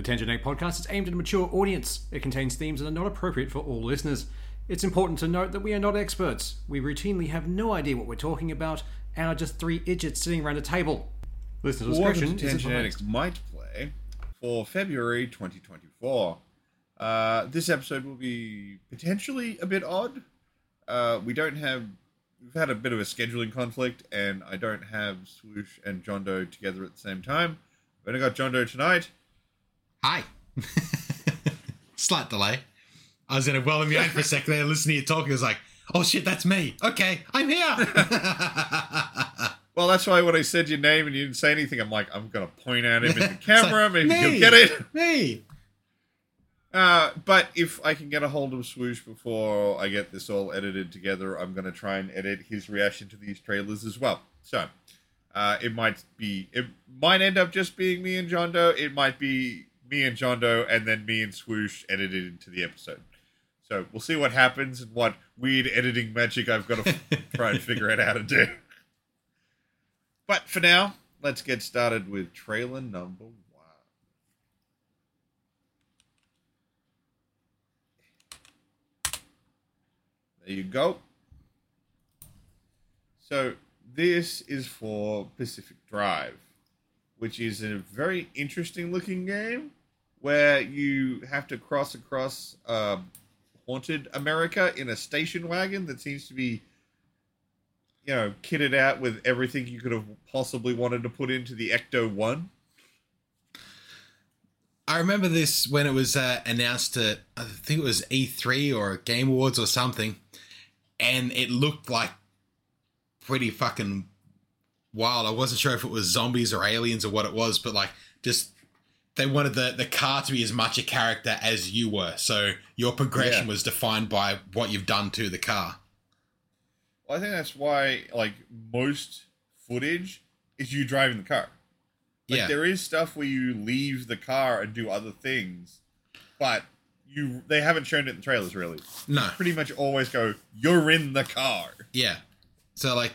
The Tangenetic podcast is aimed at a mature audience. It contains themes that are not appropriate for all listeners. It's important to note that we are not experts. We routinely have no idea what we're talking about and are just three idiots sitting around a table. Listener discretion to is advised. Might Play for February 2024. Uh, this episode will be potentially a bit odd. Uh, we don't have. We've had a bit of a scheduling conflict, and I don't have Swoosh and John Doe together at the same time. I've only got John Doe tonight. Hi. Slight delay. I was in a well in immune for a second there, listening to you talking. I was like, oh shit, that's me. Okay, I'm here. Well, that's why when I said your name and you didn't say anything, I'm like, I'm going to point at him in the camera. like, maybe me. he'll get it. me. Uh, but if I can get a hold of Swoosh before I get this all edited together, I'm going to try and edit his reaction to these trailers as well. So, uh, it might be, it might end up just being me and John Doe. It might be me and John Doe and then me and Swoosh edited into the episode. So we'll see what happens and what weird editing magic I've got to try and figure out how to do. But for now, let's get started with trailer number one. There you go. So this is for Pacific Drive, which is a very interesting looking game where you have to cross across uh, haunted America in a station wagon that seems to be, you know, kitted out with everything you could have possibly wanted to put into the Ecto One. I remember this when it was uh, announced at, I think it was E3 or Game Awards or something, and it looked like pretty fucking wild. I wasn't sure if it was zombies or aliens or what it was, but like just they wanted the, the car to be as much a character as you were. So your progression Yeah. was defined by what you've done to the car. Well, I think that's why, like, most footage is you driving the car. Like, yeah. there is stuff where you leave the car and do other things, but you they haven't shown it in the trailers really. No. Pretty much always go, you're in the car. Yeah. So like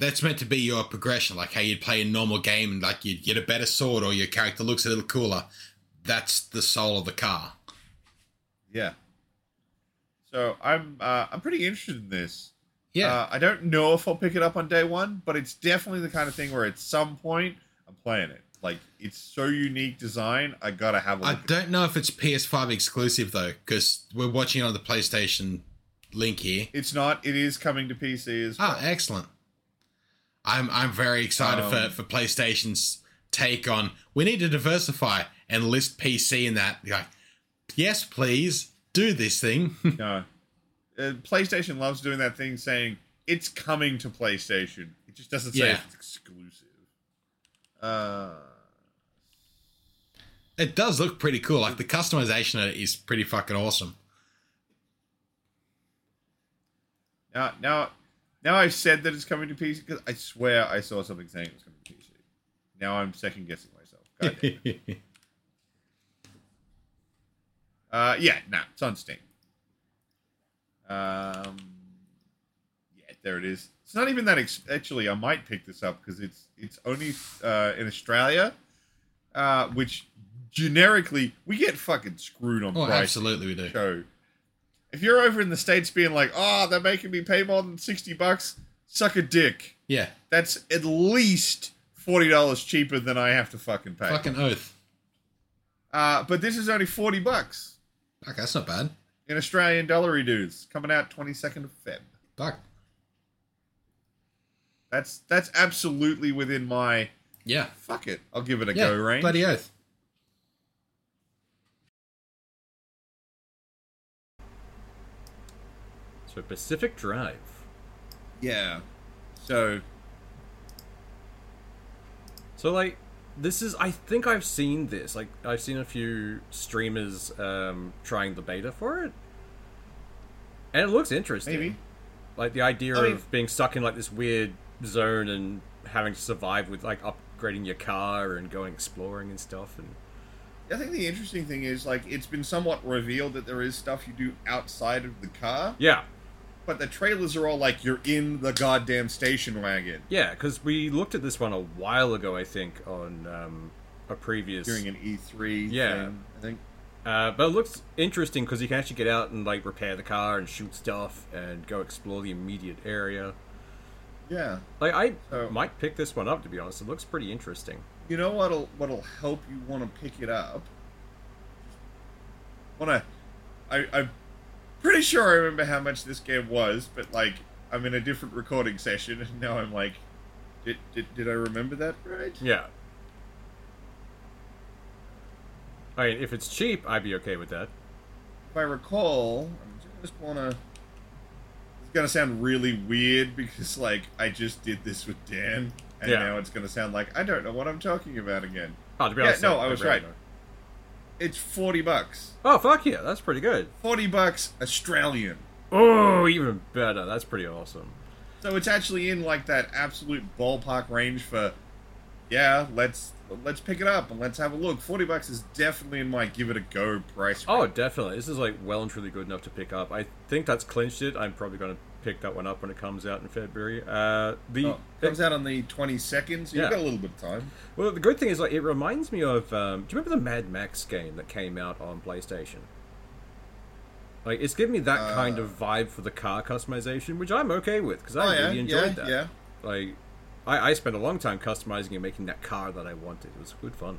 that's meant to be your progression, like how you'd play a normal game and like you'd get a better sword or your character looks a little cooler. That's the soul of the car. Yeah. So I'm uh, I'm pretty interested in this. Yeah. Uh, I don't know if I'll pick it up on day one, but it's definitely the kind of thing where at some point I'm playing it. Like it's so unique design, I gotta have a I look. at it. don't know if it's PS5 exclusive though, because we're watching it on the PlayStation link here. It's not. It is coming to PC as well. Ah, excellent. I'm I'm very excited Um, for, for PlayStation's take on we need to diversify and list PC in that. Like, yes, please do this thing. No. Uh, PlayStation loves doing that thing saying it's coming to PlayStation. It just doesn't say Yeah. it's exclusive. Uh, it does look pretty cool. Like the customization is pretty fucking awesome. now, now, now I've said that it's coming to PC because I swear I saw something saying it was coming to PC. Now I'm second guessing myself. God damn it. uh, yeah, no, it's on Steam. Um, yeah, there it is. It's not even that. Ex- actually, I might pick this up because it's it's only uh, in Australia, uh, which generically we get fucking screwed on Oh, price. absolutely we do. If you're over in the states being like, "Oh, they're making me pay more than sixty bucks," suck a dick. Yeah, That's at least forty dollars cheaper than I have to fucking pay. fucking oath. Uh, but this is only forty bucks Fuck, that's not bad. in Australian dollary dudes. Coming out twenty second of Feb. Fuck. That's that's absolutely within my Yeah. fuck it. I'll give it a Yeah. go range. Bloody oath. So Pacific Drive. Yeah. So So like this is I think I've seen this. Like I've seen a few streamers um trying the beta for it. And it looks interesting. maybe. Like the idea I mean- of being stuck in like this weird zone and having to survive with like upgrading your car and going exploring and stuff and I think the interesting thing is like it's been somewhat revealed that there is stuff you do outside of the car, Yeah. But the trailers are all like you're in the goddamn station wagon. Yeah, because we looked at this one a while ago, I think, on um, a previous. during an E3 Yeah. thing, I think. Uh, but it looks interesting because you can actually get out and like repair the car and shoot stuff and go explore the immediate area. Yeah. Like I So- might pick this one up to be honest. It looks pretty interesting. You know what'll what'll help you want to pick it up? Wanna I I'm pretty sure I remember how much this game was, but like I'm in a different recording session and now I'm like did, did, did I remember that right? Yeah. I mean, if it's cheap, I'd be okay with that. If I recall, I just wanna it's gonna sound really weird because like I just did this with Dan and Yeah. now it's gonna sound like I don't know what I'm talking about again. Oh, to be Yeah, honest, no, I I was right. don't. It's forty bucks. Oh fuck yeah, that's pretty good. Forty bucks Australian. Oh, even better. That's pretty awesome. So it's actually in like that absolute ballpark range for, yeah, let's let's pick it up and let's have a look. Forty bucks is definitely in my give it a go price. Oh, definitely. This is like well and truly good enough to pick up. I think that's clinched it. I'm probably going to pick that one up when it comes out in February. Uh, the Oh, comes out on the twenty second, so Yeah. you've got a little bit of time. well, the good thing is like it reminds me of. Um, do you remember the Mad Max game that came out on PlayStation? Like it's giving me that kind of vibe for the car customization, which I'm okay with because I oh yeah, really enjoyed yeah, that. yeah. Like, I, I spent a long time customizing and making that car that I wanted. It was good fun.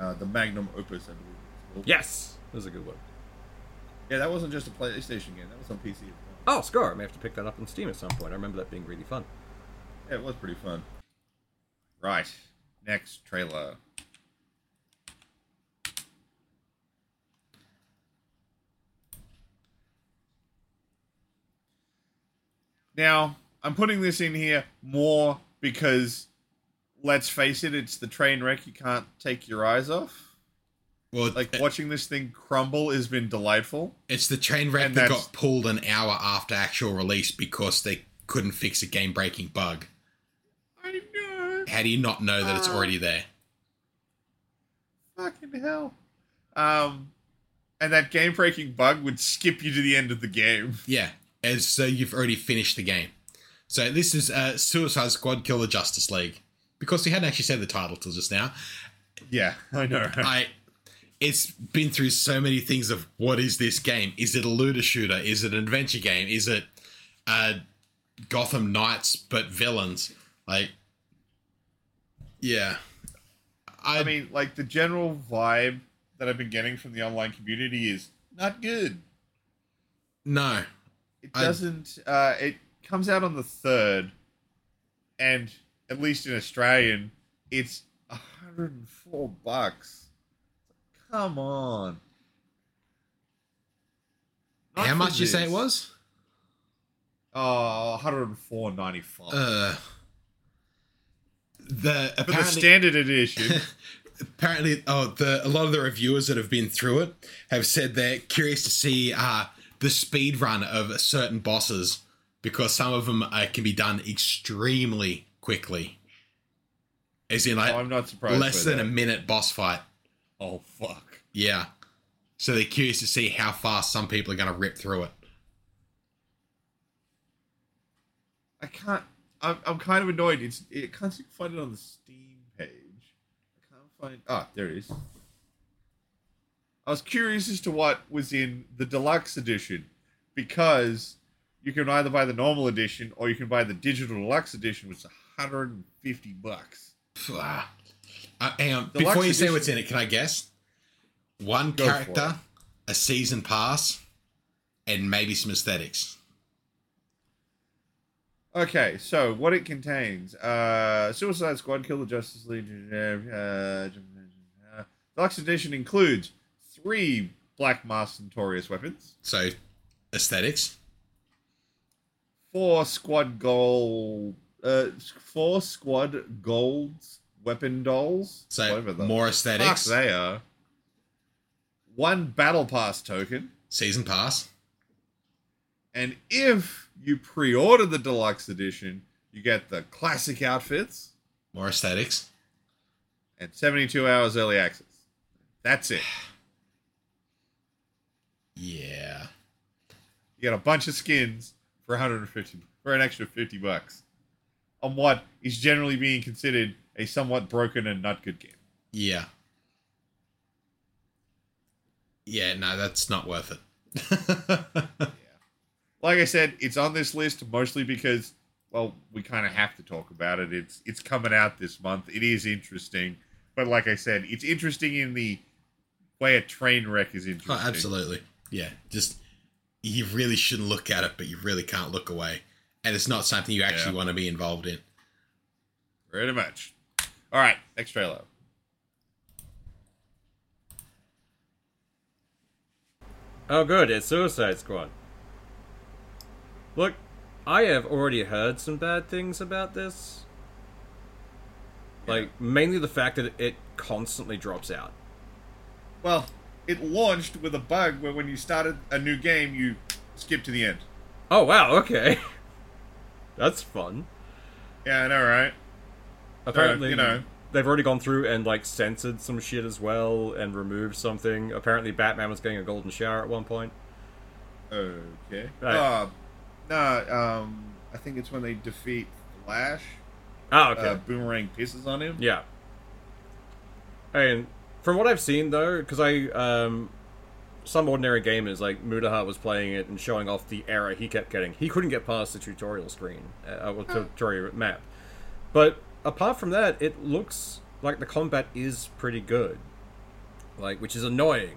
Uh, the Magnum Opus. I believe. Yes, that was a good one. yeah, that wasn't just a PlayStation game. That was on PC. Oh, Scar! I may have to pick that up on Steam at some point. I remember that being really fun. Yeah, it was pretty fun. Right, next trailer. Now, I'm putting this in here more because, let's face it, it's the train wreck you can't take your eyes off. Well, Like, it- watching this thing crumble has been delightful. it's the train wreck that got pulled an hour after actual release because they couldn't fix a game breaking bug. I know. How do you not know that it's Uh, already there? Fucking hell. Um, and that game breaking bug would skip you to the end of the game. Yeah, as so you've already finished the game. So this is uh, Suicide Squad Kill the Justice League because we hadn't actually said the title till just now. Yeah, I know. I it's been through so many things of what is this game? Is it a looter shooter? Is it an adventure game? Is it uh, Gotham Knights but villains? Like, yeah, I, I mean, like the general vibe that I've been getting from the online community is not good. no, It doesn't. Uh, it comes out on the third, and at least in Australian, it's hundred and four bucks. Come on. Not how much you say it was? Oh, 104.95. Uh, the For the apparently standard edition. apparently oh the a lot of the reviewers that have been through it have said they're curious to see uh the speed run of certain bosses because some of them uh, can be done extremely quickly as in like oh, I'm not surprised. less than that. a minute boss fight Oh fuck. yeah so they're curious to see how fast some people are going to rip through it I can't. I'm, I'm kind of annoyed. It's it can't seem to find it on the Steam page. I can't find. Ah, there it is. I was curious as to what was in the deluxe edition because you can either buy the normal edition or you can buy the digital deluxe edition, which is 150 bucks. Uh, hang on. Before you say what's in it can i guess? One Go character a season pass and maybe some aesthetics. Okay, so what it contains: uh, Suicide Squad, Kill the Justice League. Uh, uh, deluxe edition includes three Black Mask Notorious weapons, so aesthetics. Four Squad Gold, uh, four Squad Golds weapon dolls. So more fuck aesthetics, they are. One Battle Pass token, season pass. and if you pre-order the deluxe edition, you get the classic outfits. More aesthetics. and 72 hours early access. That's it. Yeah. You get a bunch of skins for 150 for an extra 50 bucks on what is generally being considered a somewhat broken and not good game. Yeah. Yeah, no, that's not worth it. yeah. Like I said, it's on this list mostly because, well, we kind of have to talk about it. It's it's coming out this month. It is interesting, but like I said, it's interesting in the way a train wreck is oh, interesting. oh, absolutely. Yeah, just you really shouldn't look at it, but you really can't look away. And it's not something you actually Yeah. want to be involved in. Pretty much. All right, next trailer. Oh, good. It's Suicide Squad. Look, I have already heard some bad things about this. Like, mainly the fact that it constantly drops out. Well, it launched with a bug where when you started a new game, you skip to the end. Oh, wow, okay. That's fun. Yeah, I know, right? Apparently, you know. they've already gone through and, like, censored some shit as well and removed something. Apparently, Batman was getting a golden shower at one point. Okay. Right. Uh, no, um, I think it's when they defeat Flash. Oh, okay. Uh, Boomerang pisses on him. Yeah. And from what I've seen, though, because I, um, some ordinary gamers like Mudaha was playing it and showing off the error he kept getting. He couldn't get past the tutorial screen, uh, or tutorial map. But apart from that, it looks like the combat is pretty good, like which is annoying.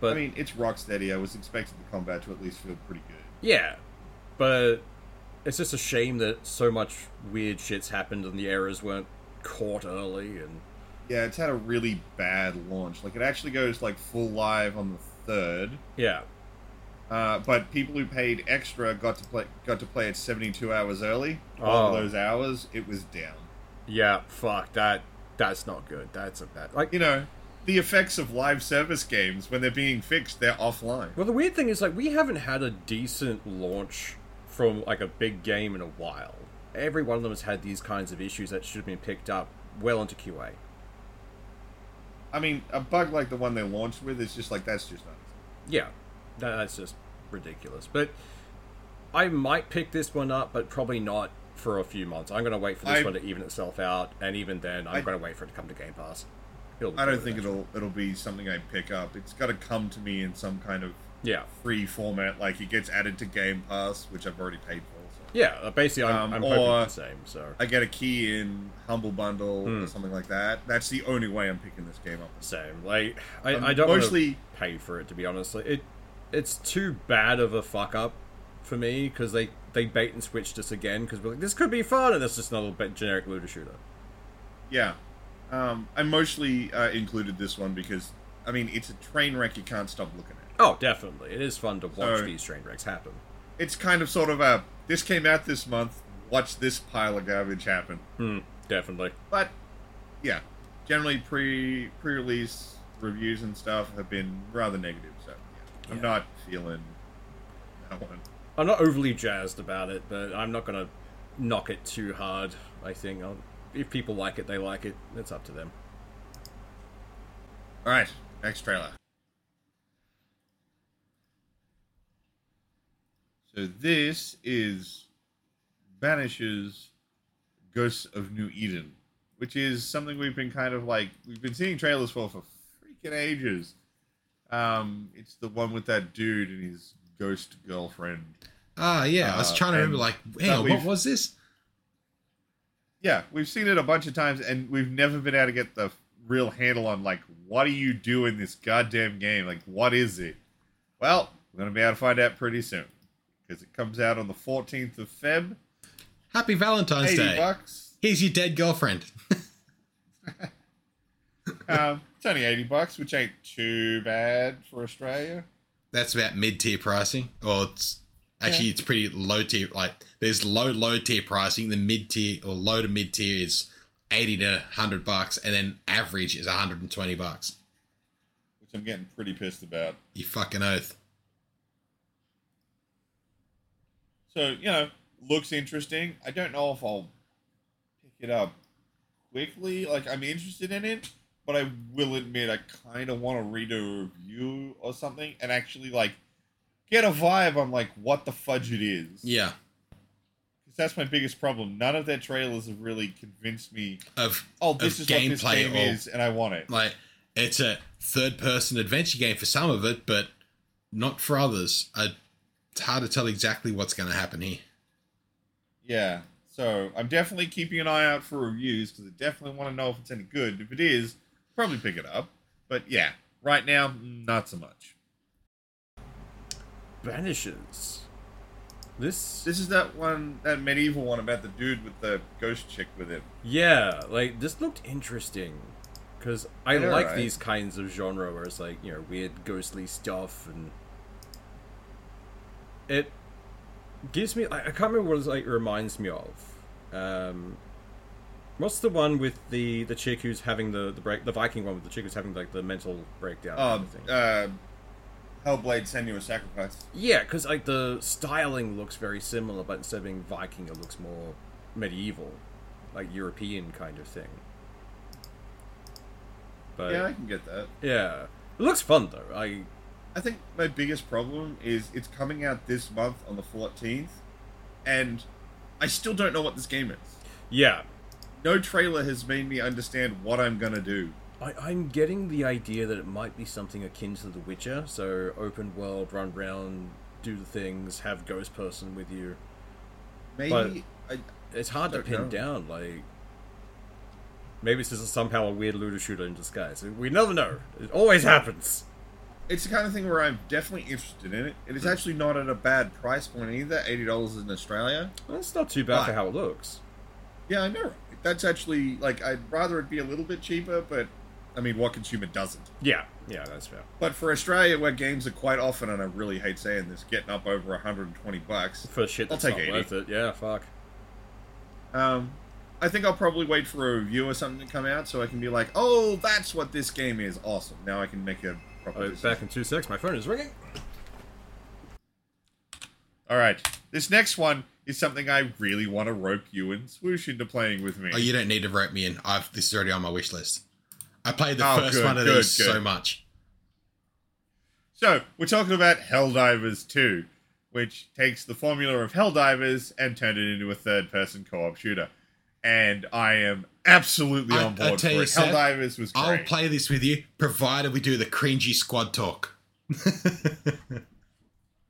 But I mean, it's Rocksteady. I was expecting the combat to at least feel pretty good. Yeah, but it's just a shame that so much weird shit's happened and the errors weren't caught early and. Yeah, it's had a really bad launch. Like, it actually goes like full live on the third. Yeah, Uh, but people who paid extra got to play got to play it 72 hours early. All Oh. those hours, it was down. Yeah, fuck that. That's not good. That's a bad. Like, You know, the effects of live service games when they're being fixed, they're offline. well, the weird thing is, like, we haven't had a decent launch from like a big game in a while. Every one of them has had these kinds of issues that should have been picked up well into QA. I mean, a bug like the one they launched with is just like that's just not. Yeah, that, that's just ridiculous. But I might pick this one up, but probably not for a few months. I'm going to wait for this I- one to even itself out, and even then, I'm I- going to wait for it to come to Game Pass. I don't think it'll it'll be something I pick up. It's got to come to me in some kind of Yeah, free format, like it gets added to Game Pass, which I've already paid for. So. yeah. uh, Basically, I'm, Um, I'm hoping the same. So I get a key in Humble Bundle Hmm. or something like that. That's the only way I'm picking this game up. The same. Like I, Um, I don't mostly- mostly pay for it to be honest. Like, it it's too bad of a fuck up for me because they they bait and switched us again because we're like this could be fun and it's just another bit generic looter shooter. Yeah, um, I mostly uh, included this one because I mean it's a train wreck you can't stop looking at. Oh, definitely, it is fun to watch So- these train wrecks happen. It's kind of sort of a this came out this month. Watch this pile of garbage happen. Hmm, definitely. But yeah, generally pre pre release reviews and stuff have been rather negative. I'm Yeah. not feeling that one. I'm not overly jazzed about it, but I'm not gonna knock it too hard. I think I'll, if people like it, they like it. It's up to them. All right, next trailer. So this is Banishers Ghosts of New Eden, which is something we've been kind of like we've been seeing trailers for for freaking ages. Um, it's the one with that dude and his ghost girlfriend. Ah, yeah. I was Uh, trying to remember, like, hang that on, what was this? Yeah, we've seen it a bunch of times, and we've never been able to get the real handle on like what do you do in this goddamn game? Like, what is it? Well, we're gonna be able to find out pretty soon because it comes out on the 14th of Feb. Happy Valentine's 80 Day. bucks. Here's your dead girlfriend. Um, it's only 80 bucks, which ain't too bad for Australia. That's about mid tier pricing. Or it's actually it's pretty low tier. Like there's low low tier pricing. The mid tier or low to mid tier is eighty to hundred bucks, and then average is hundred and twenty bucks. Which I'm getting pretty pissed about. You fucking oath. So, you know, looks interesting. I don't know if I'll pick it up quickly. Like, I'm interested in it, but I will admit I kind of want to read a review or something and actually, like, get a vibe on, like, what the fudge it is. Yeah. Because that's my biggest problem. None of their trailers have really convinced me. Of Oh, this of is what this game or- is, and I want it. like it's a third person adventure game for some of it, but not for others. Uh, it's hard to tell exactly what's going to happen here. Yeah. So I'm definitely keeping an eye out for reviews because I definitely want to know if it's any good. If it is, probably pick it up. But yeah, right now, not so much. Banishers. This, This is that one, that medieval one about the dude with the ghost chick with him. yeah, like this looked interesting because I Yeah, like right. these kinds of genre where it's like you know weird ghostly stuff and it gives me I, I can't remember what it like reminds me of. Um, what's the one with the the chick who's having the the break the Viking one with the chick who's having like the mental breakdown? kind Oh, of thing? uh, Hellblade Senua's Sacrifice. Yeah, because like the styling looks very similar, but instead of being Viking, it looks more medieval, like European kind of thing. But yeah, I can get that. Yeah, it looks fun though. I I think my biggest problem is it's coming out this month on the 14th, and I still don't know what this game is. yeah, No trailer has made me understand what I'm gonna do. I, I'm getting the idea that it might be something akin to The Witcher, so open world, run around, do the things, have ghost person with you. Maybe I, It's hard to pin know. down. Like maybe this is somehow a weird looter shooter in disguise. We never know. It always happens. it's the kind of thing where I'm definitely interested in it. It is hmm. actually not at a bad price point either. Eighty dollars in Australia. That's not too bad for how it looks. Yeah, I know. That's actually like I'd rather it be a little bit cheaper, but I mean, what consumer doesn't? Yeah, yeah, that's fair. But for Australia, where games are quite often, and I really hate saying this, getting up over 120 bucks, For shit I'll take not 80. worth it. Yeah, fuck. um, I think I'll probably wait for a review or something to come out so I can be like, oh, that's what this game is. Awesome. Now I can make a proper Oh, decision. back in two secs, my phone is ringing. All right. This next one is something I really want to rope you and Swoosh into playing with me. Oh, you don't need to rope me in. I've this is already on my wish list. I played the Oh, first good, one of good, these so much. So, we're talking about Helldivers 2, which takes the formula of Helldivers and turned it into a third person co op shooter. And I am absolutely I- on I board tell for you, it. Seth, Helldivers was great. I'll play this with you, provided we do the cringy squad talk.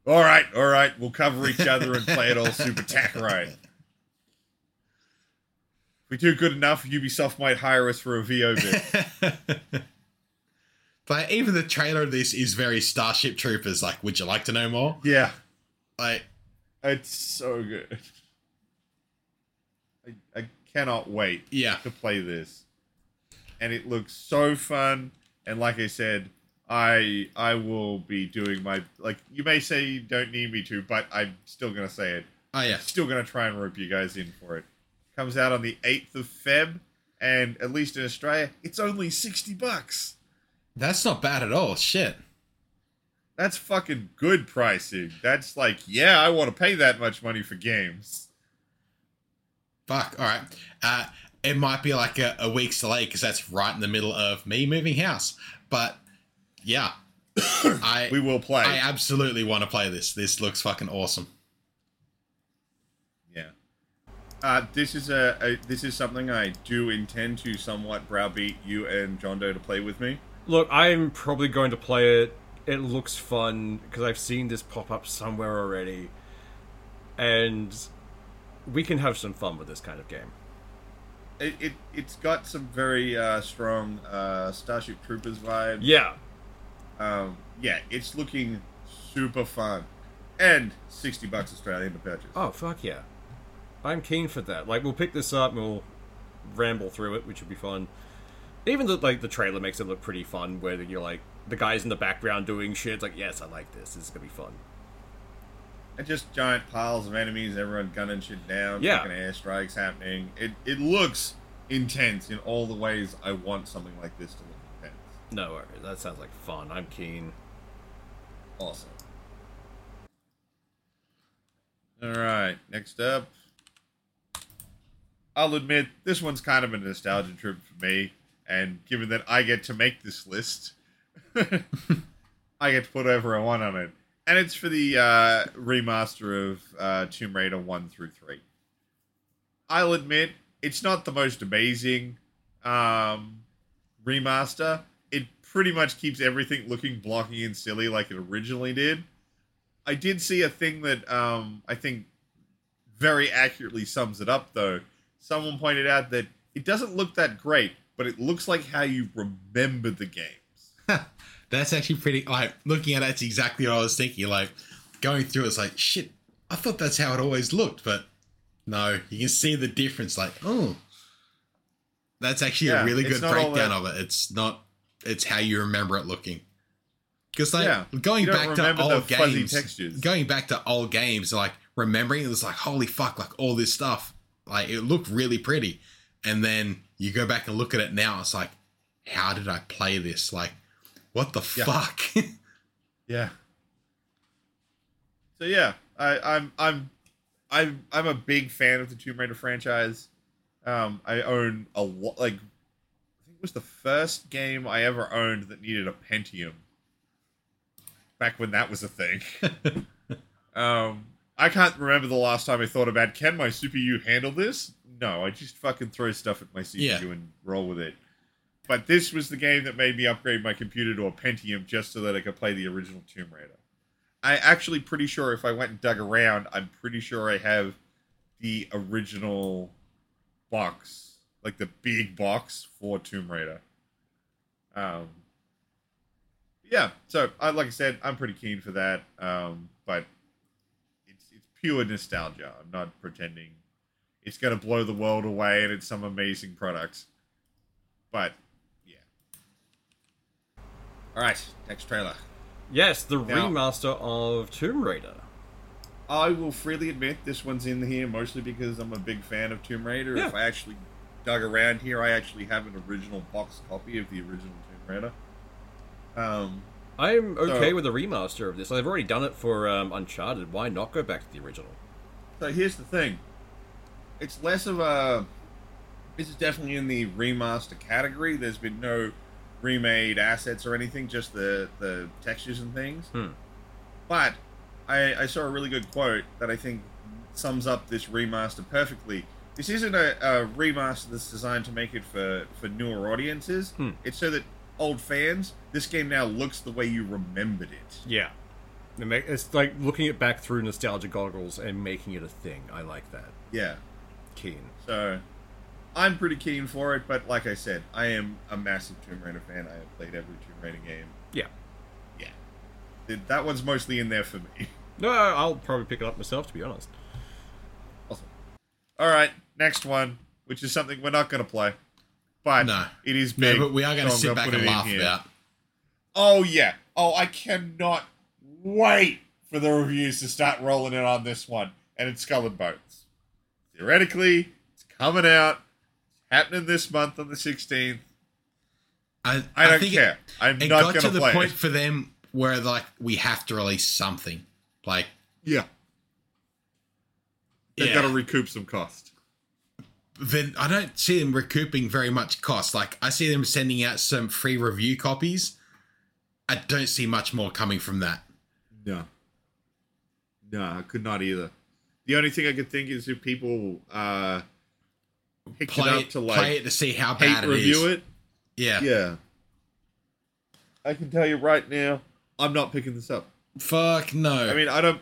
All right, all right. We'll cover each other and play it all super Takarite. If we do good enough, Ubisoft might hire us for a VO bit. but even the trailer of this is very Starship Troopers. Like, would you like to know more? yeah, Like, it's so good. I, I cannot wait yeah, to play this. And it looks so fun. And like I said, I I will be doing my like you may say you don't need me to, but I'm still gonna say it. oh yeah, Still gonna try and rope you guys in for it. Comes out on the eighth of Feb, and at least in Australia, it's only sixty bucks. that's not bad at all. Shit. That's fucking good pricing. That's like, yeah, I want to pay that much money for games. Fuck. All right. Uh, it might be like a, a week's delay because that's right in the middle of me moving house. But yeah, I We will play. I absolutely want to play this. This looks fucking awesome. Yeah. Uh, this is a, a this is something I do intend to somewhat browbeat you and John Doe to play with me. Look, I'm probably going to play it. It looks fun because I've seen this pop up somewhere already, and we can have some fun with this kind of game. It, it it's got some very uh, strong uh, Starship Troopers vibe. Yeah, Um, yeah, it's looking super fun, and sixty bucks Australian to purchase. Oh fuck yeah! I'm keen for that. Like we'll pick this up and we'll ramble through it, which would be fun. Even the like the trailer makes it look pretty fun, where you're like the guys in the background doing shit. It's like yes, I like this. This is gonna be fun. And just giant piles of enemies, everyone gunning shit down, Yeah. fucking airstrikes happening. It it looks intense in all the ways I want something like this to. No worries. That sounds like fun. I'm keen. Awesome. All right, next up. I'll admit this one's kind of a nostalgia trip for me, and given that I get to make this list, I get to put whatever I want on it. And it's for the uh, remaster of uh, Tomb Raider 1 through 3. I'll admit it's not the most amazing um, remaster. Pretty much keeps everything looking blocky and silly like it originally did. I did see a thing that um, I think very accurately sums it up, though. Someone pointed out that it doesn't look that great, but it looks like how you remember the games. That's actually pretty. Like looking at it, that's exactly what I was thinking. Like going through, it's like shit. I thought that's how it always looked, but no, you can see the difference. Like, oh, that's actually Yeah, a really good breakdown of it. It's not. It's how you remember it looking. Because like Yeah, going back to old games, textures. going back to old games, like remembering it was like holy fuck, like all this stuff, like it looked really pretty, and then you go back and look at it now, it's like, how did I play this? Like, what the Yeah. fuck? Yeah. So yeah, I, I'm I'm I'm I'm a big fan of the Tomb Raider franchise. Um, I own a lot. Like, I think it was the first game I ever owned that needed a Pentium. Back when that was a thing. um, I can't remember the last time I thought about can my CPU handle this? No, I just fucking throw stuff at my CPU Yeah. and roll with it. But this was the game that made me upgrade my computer to a Pentium just so that I could play the original Tomb Raider. I actually pretty sure if I went and dug around, I'm pretty sure I have the original box, like the big box for Tomb Raider. Um, yeah, so I like I said, I'm pretty keen for that. Um, but it's it's pure nostalgia. I'm not pretending it's gonna blow the world away and it's some amazing product. But yeah. All right, next trailer. Yes, the Now- remaster of Tomb Raider. I will freely admit this one's in here mostly because I'm a big fan of Tomb Raider. Yeah. If I actually dug around here, I actually have an original box copy of the original Tomb Raider. Um, I'm okay So- with a remaster of this. They've already done it for um, Uncharted. Why not go back to the original? so here's the thing: it's less of a. This is definitely in the remaster category. There's been no remade assets or anything, just the the textures and things. Hmm. But I, I saw a really good quote that I think sums up this remaster perfectly. This isn't a, a remaster that's designed to make it for, for newer audiences. Hmm. It's so that old fans, this game now looks the way you remembered it. Yeah. It's like looking it back through nostalgia goggles and making it a thing. I like that. Yeah. Keen. So I'm pretty keen for it, but like I said, I am a massive Tomb Raider fan. I have played every Tomb Raider game. Yeah. Yeah. That one's mostly in there for me. No, I'll probably pick it up myself, to be honest. Awesome. All right, next one, which is something we're not going to play, but No. it is no, but we are going so to I'm sit back and laugh about. Oh yeah. Oh, I cannot wait for the reviews to start rolling in on this one, and it's Skull and Bones. Theoretically, it's coming out. It's happening this month on the 16th. I, I don't think care. It, I'm it not got going to the point it. for them where like we have to release something. Like Yeah. They've Yeah. got to recoup some cost. Then I don't see them recouping very much cost. Like I see them sending out some free review copies. I don't see much more coming from that. No. No, I could not either. The only thing I could think is if people uh picked Play it up to like play it to see how bad it is. review it. Yeah. Yeah. I can tell you right now, I'm not picking this up. Fuck no. I mean, I don't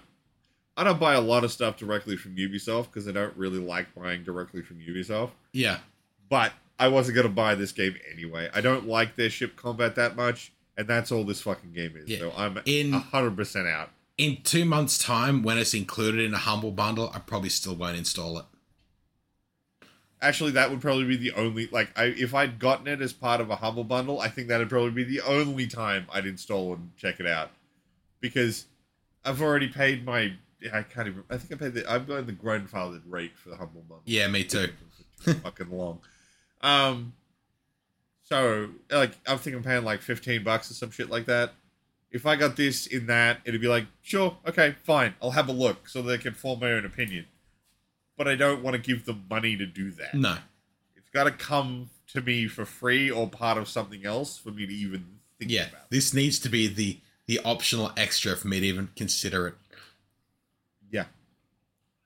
I don't buy a lot of stuff directly from Ubisoft because I don't really like buying directly from Ubisoft. yeah. But I wasn't gonna buy this game anyway. I don't like their ship combat that much, and that's all this fucking game is. Yeah. So I'm In- hundred percent out. In two months' time, when it's included in a humble bundle, I probably still won't install it. Actually, that would probably be the only like I if I'd gotten it as part of a humble bundle, I think that'd probably be the only time I'd install and check it out because I've already paid my. I can't even. I think I paid the. I'm going the grandfathered rate for the humble bundle. Yeah, me too. Too fucking long. Um. So like I'm thinking I'm paying like 15 bucks or some shit like that. If I got this in that, it'd be like, sure, okay, fine, I'll have a look so that I can form my own opinion. But I don't want to give them money to do that. No. It's got to come to me for free or part of something else for me to even think Yeah. about. This needs to be the the optional extra for me to even consider it. Yeah.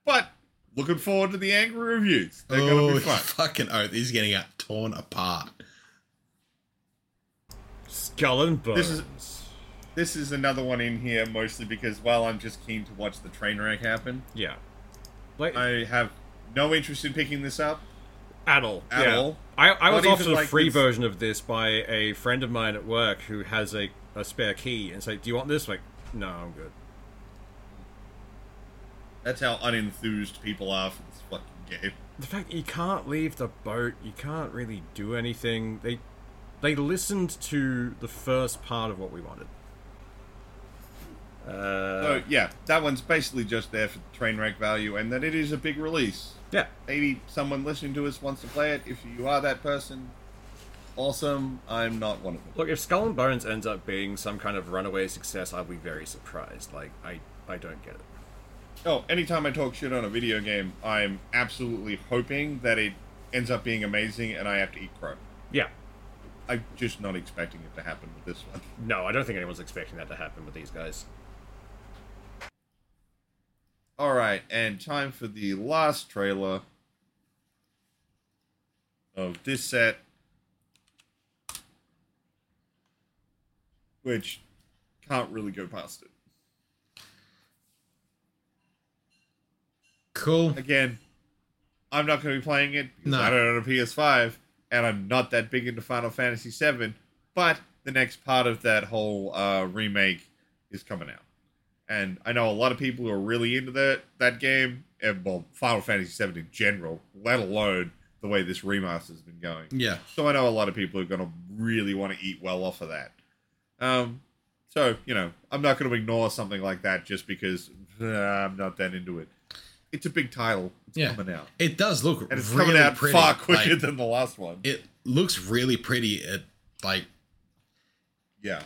But looking forward to the angry reviews. They're oh, gonna be oh, fun. fucking oath. He's getting out torn apart. Skull and bones. This is- This is another one in here mostly because well, I'm just keen to watch the train wreck happen. yeah. Like I have no interest in picking this up. at all. At yeah. all. I, I was offered even a like free this- version of this by a friend of mine at work who has a, a spare key and say, "Do you want this?" Like, no, I'm good. That's how unenthused people are for this fucking game. The fact you can't leave the boat, you can't really do anything. They they listened to the first part of what we wanted. Uh, So yeah, that one's basically just there for the train wreck value, and that it is a big release. yeah, Maybe someone listening to us wants to play it. If you are that person, awesome. I'm not one of them. look, if Skull and Bones ends up being some kind of runaway success, I'll be very surprised. Like, I I don't get it. Oh, anytime I talk shit on a video game, I'm absolutely hoping that it ends up being amazing, and I have to eat crow. Yeah, I'm just not expecting it to happen with this one. no, I don't think anyone's expecting that to happen with these guys. All right, and time for the last trailer of this set, which can't really go past it. Cool. Again, I'm not going to be playing it No. I don't own a PS5, and I'm not that big into Final Fantasy VII. But the next part of that whole uh, remake is coming out, and I know a lot of people who are really into that that game, and well, Final Fantasy VII in general, let alone the way this remaster has been going. Yeah. So I know a lot of people are going to really want to eat well off of that. Um, so you know, I'm not going to ignore something like that just because uh, I'm not that into it. It's a big title. It's Yeah. coming out, It does look and it's really coming out pretty. far quicker Like, than the last one. it looks really pretty. It like yeah,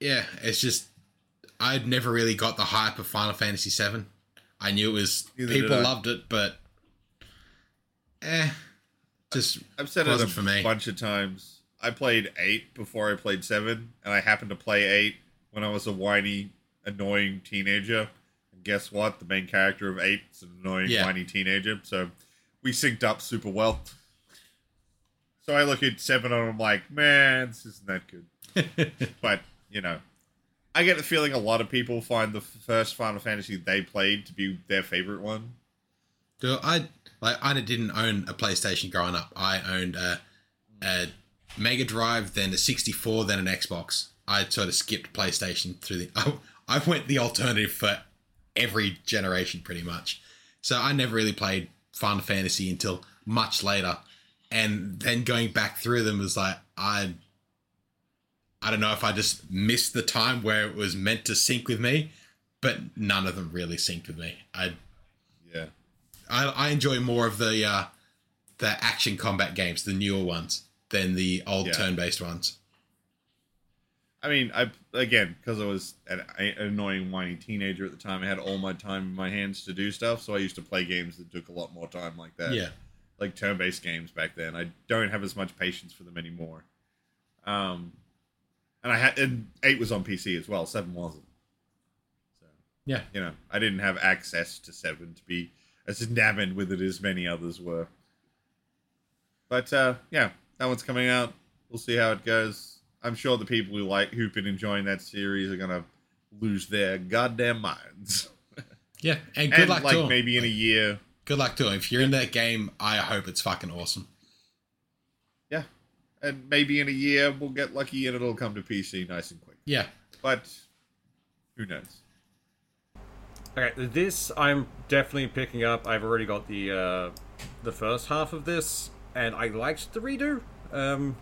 yeah, it's just I'd never really got the hype of Final Fantasy VII. I knew it was Neither people loved it, but eh, just I've said it a for me. bunch of times. I played eight before I played seven, and I happened to play eight when I was a whiny, annoying teenager. Guess what? The main character of eight is an annoying, Yeah. whiny teenager. So we synced up super well. So I look at seven and I'm like, man, this isn't that good. but you know, I get the feeling a lot of people find the first Final Fantasy they played to be their favorite one. So I like I didn't own a PlayStation growing up. I owned a, a Mega Drive, then a 64, then an Xbox. I sort of skipped PlayStation through the. I, I went the alternative for every generation pretty much. So I never really played Final Fantasy until much later, and then going back through them was like I. I don't know if I just missed the time where it was meant to sync with me, but none of them really synced with me. I Yeah. I, I enjoy more of the uh, the action combat games, the newer ones, than the old Yeah. turn-based ones. I mean, I again because I was an, an annoying whiny teenager at the time. I had all my time in my hands to do stuff, so I used to play games that took a lot more time, like that. Yeah, like turn-based games back then. I don't have as much patience for them anymore. Um, and I had and eight was on PC as well. Seven wasn't. So yeah. you know, I didn't have access to seven to be as enamored with it as many others were. But uh, yeah, that one's coming out. We'll see how it goes. I'm sure the people who like who've been enjoying that series are gonna lose their goddamn minds. Yeah, and good and luck like to 'em. maybe in a year, Good luck to 'em. If you're in that game, I hope it's fucking awesome. yeah, and maybe in a year we'll get lucky and it'll come to PC nice and quick. Yeah, But who knows? Okay, this I'm definitely picking up. I've already got the uh, the first half of this, and I liked the redo. Um,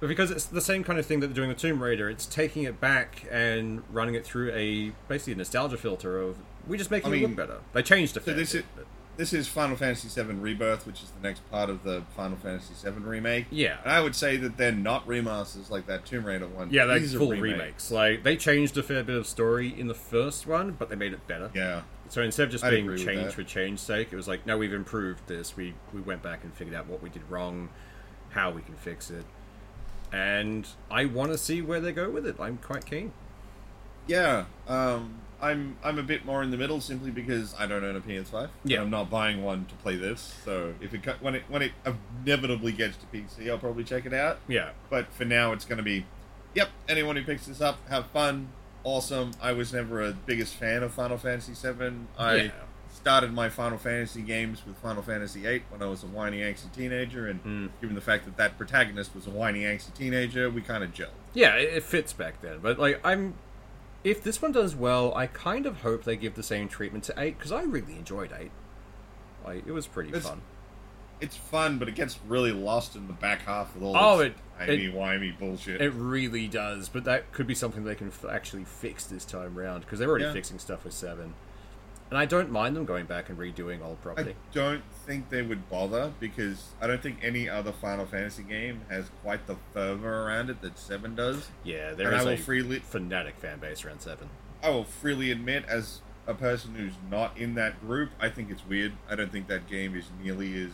But because it's the same kind of thing that they're doing with Tomb Raider, it's taking it back and running it through a basically a nostalgia filter of we just making I it mean, look better. They changed a So fair this is but- this is Final Fantasy VII Rebirth, which is the next part of the Final Fantasy VII remake. Yeah. and I would say that they're not remasters like that Tomb Raider one. yeah, they're These full remakes. remakes. Like they changed a fair bit of story in the first one, but they made it better. Yeah, So instead of just I'd being changed for change's sake, it was like, no, we've improved this. We we went back and figured out what we did wrong, how we can fix it, and I want to see where they go with it. I'm quite keen. Yeah, um, I'm I'm a bit more in the middle simply because I don't own a PS5. Yeah. I'm not buying one to play this. So if it when it when it inevitably gets to PC, I'll probably check it out. Yeah. But for now, it's going to be, yep. Anyone who picks this up, have fun, awesome. I was never a biggest fan of Final Fantasy VII. I Yeah. Started my Final Fantasy games with Final Fantasy VIII when I was a whiny angsty teenager, and Mm. given the fact that that protagonist was a whiny angsty teenager, we kind of gelled. Yeah, it, it fits back then. But like, I'm if this one does well, I kind of hope they give the same treatment to eight because I really enjoyed eight. Like, it was pretty It's- fun. It's fun, but it gets really lost in the back half with all Oh, this it- it- wimey bullshit. It really does, but that could be something they can f- actually fix this time round because they're already Yeah. fixing stuff with seven. And I don't mind them going back and redoing old property. I don't think they would bother because I don't think any other Final Fantasy game has quite the fervor around it that Seven does. yeah, there and is a freely fanatic fan base around seven. I will freely admit, as a person who's not in that group, I think it's weird. I don't think that game is nearly as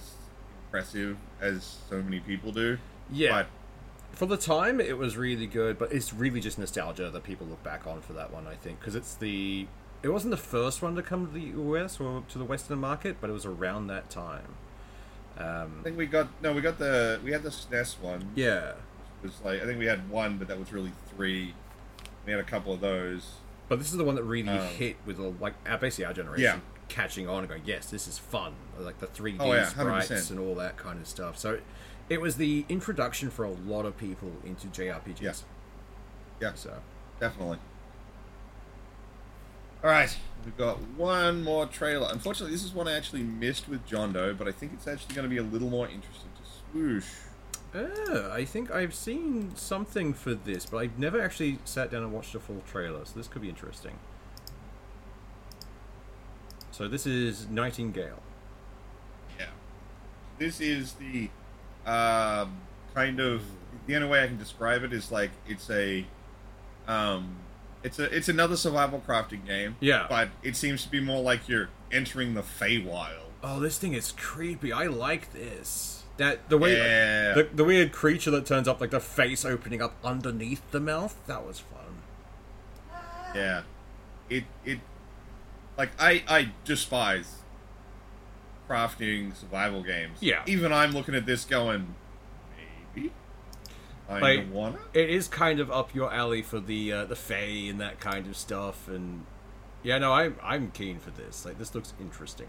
impressive as so many people do. Yeah, But for the time it was really good, but it's really just nostalgia that people look back on for that one. I think because it's the it wasn't the first one to come to the US or to the Western market, but it was around that time. Um, I think we got no, we got the we had the SNES one. yeah, It was like I think we had one, but that was really three. We had a couple of those. but this is the one that really Um, hit with all, like our basically our generation Yeah. catching on and going, yes, this is fun, like the 3D Oh, yeah, sprites and all that kind of stuff. So it was the introduction for a lot of people into JRPGs. Yeah. Yeah, So definitely. All right, we've got one more trailer. Unfortunately, this is one I actually missed with John Doe, but I think it's actually going to be a little more interesting to swoosh. Uh, I think I've seen something for this, but I've never actually sat down and watched a full trailer, so this could be interesting. So this is Nightingale. Yeah. This is the um, kind of the only way I can describe it is like it's a um it's a it's another survival crafting game. Yeah. But it seems to be more like you're entering the Feywild. Oh, this thing is creepy. I like this. That the way Yeah. the, the weird creature that turns up, like the face opening up underneath the mouth. That was fun. Yeah. It it like I I despise crafting survival games. Yeah. Even I'm looking at this going I Like- wanna It is kind of up your alley for the uh, the Fae and that kind of stuff, and yeah, no, I'm I'm keen for this. Like this looks interesting.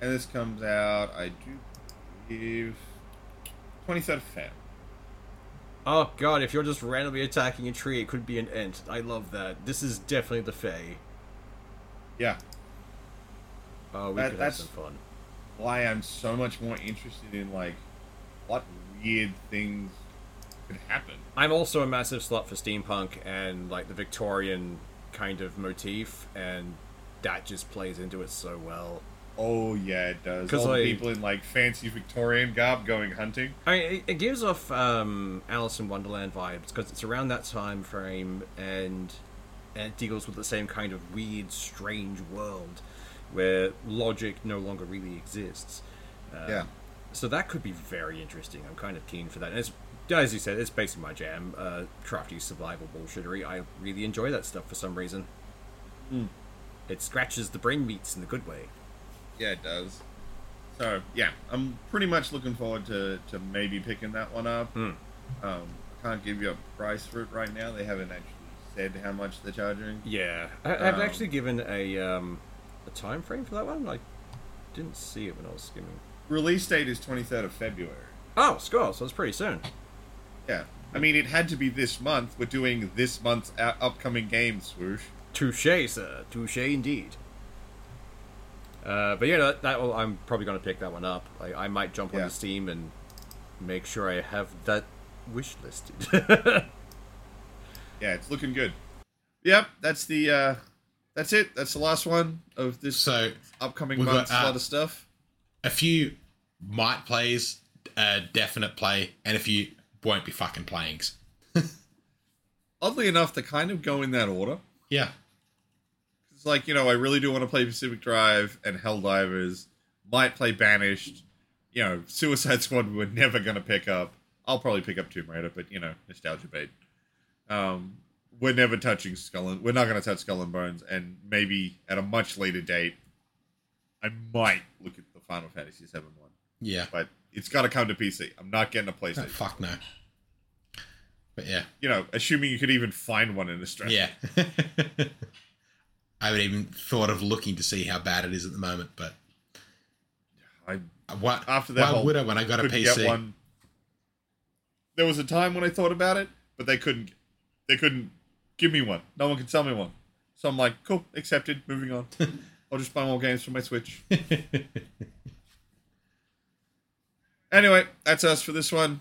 and this comes out I do believe twenty third of Feb. Oh god, if you're just randomly attacking a tree, it could be an ent. I love that. This is definitely the Fae. Yeah. Oh, we That- could have some fun. Why I'm so much more interested in like what weird things could happen. I'm also a massive slut for steampunk and like the Victorian kind of motif, and that just plays into it so well. Oh yeah, it does. All the like- people in like fancy Victorian garb going hunting. I mean, it, it gives off um, Alice in Wonderland vibes because it's around that time frame, and and it deals with the same kind of weird, strange world where logic no longer really exists. Um, Yeah. So that could be very interesting. I'm kind of keen for that. And it's, as you said, it's basically my jam. Uh, crafty survival bullshittery. I really enjoy that stuff for some reason. Hmm. It scratches the brain meats in the good way. Yeah, it does. So yeah, I'm pretty much looking forward to, to maybe picking that one up. Hmm. Um, can't give you a price for it right now. They haven't actually said how much they're charging. Yeah, I, I've Um, actually given a um, a time frame for that one. I didn't see it when I was skimming. Release date is 23rd of February. Oh, score! So it's pretty soon. Yeah, I mean it had to be this month. We're doing this month's uh, upcoming game swoosh. Touche, sir. Touche indeed. Uh, but yeah, that, that will, I'm probably going to pick that one up. I, I might jump Yeah. onto Steam and make sure I have that wish listed. Yeah, it's looking good. Yep, that's the uh, that's it. That's the last one of this So upcoming we've got, month's uh, lot of stuff. a few might plays, a definite play, and a few won't be fucking playings. Oddly enough, they kind of go in that order. Yeah. It's like, you know, I really do want to play Pacific Drive and Helldivers. Might play Banishers. You know, Suicide Squad we're never going to pick up. I'll probably pick up Tomb Raider, but, you know, nostalgia bait. Um, we're never touching Skull and we're not going to touch Skull and Bones, and maybe at a much later date, I might look at the Final Fantasy VII one, Yeah. but it's got to come to PC. I'm not getting a Oh, PlayStation. fuck no. But yeah. You know, assuming you could even find one in Australia. Yeah. I haven't even thought of looking to see how bad it is at the moment, but I what after that why whole would I when I got a PC? one. There was a time when I thought about it, but they couldn't. They couldn't give me one. No one could sell me one. So I'm like, cool, accepted. Moving on. I'll just buy more games for my Switch. anyway, that's us for this one,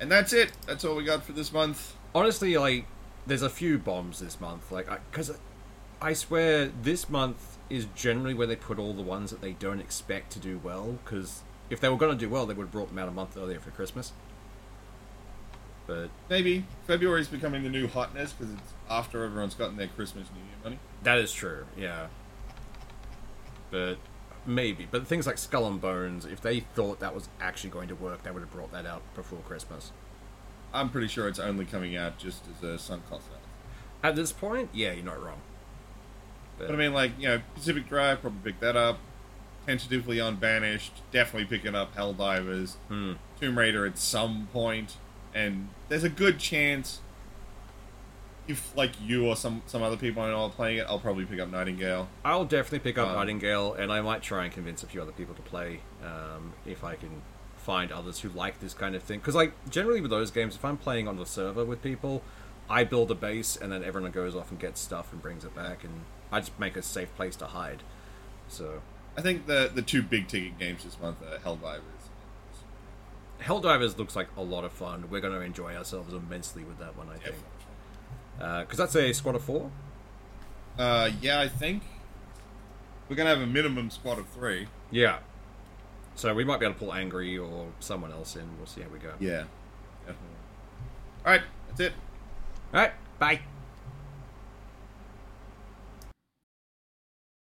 and that's it. That's all we got for this month. Honestly, like, there's a few bombs this month. Like, because I, I swear this month is generally where they put all the ones that they don't expect to do well. Because if they were going to do well, they would have brought them out a month earlier for Christmas. But Maybe February's becoming the new hotness because it's after everyone's gotten their Christmas New Year money. that is true, yeah. But maybe. But things like Skull and Bones, if they thought that was actually going to work, they would have brought that out before Christmas. I'm pretty sure it's only coming out just as a sunk cost. At this point, yeah, you're not wrong. But, But I mean, like, you know, Pacific Drive, probably pick that up. Tentatively on Banishers, definitely picking up Helldivers. Hmm. Tomb Raider at some. And there's a good chance, if, like, you or some, some other people I know are playing it, I'll probably pick up Nightingale. I'll definitely pick up Um, Nightingale, and I might try and convince a few other people to play um, if I can find others who like this kind of thing. Because, like, generally with those games, if I'm playing on the server with people, I build a base, and then everyone goes off and gets stuff and brings it back, and I just make a safe place to hide. So, I think the, the two big ticket games this month are Helldivers. Helldivers looks like a lot of fun. We're going to enjoy ourselves immensely with that one, I Yeah, think. Because that's a squad of four. uh, yeah, I think we're going to have a minimum squad of three. Yeah. So we might be able to pull Angry or someone else in. We'll see how we go. Yeah. Definitely. All right, that's it. All right. Bye.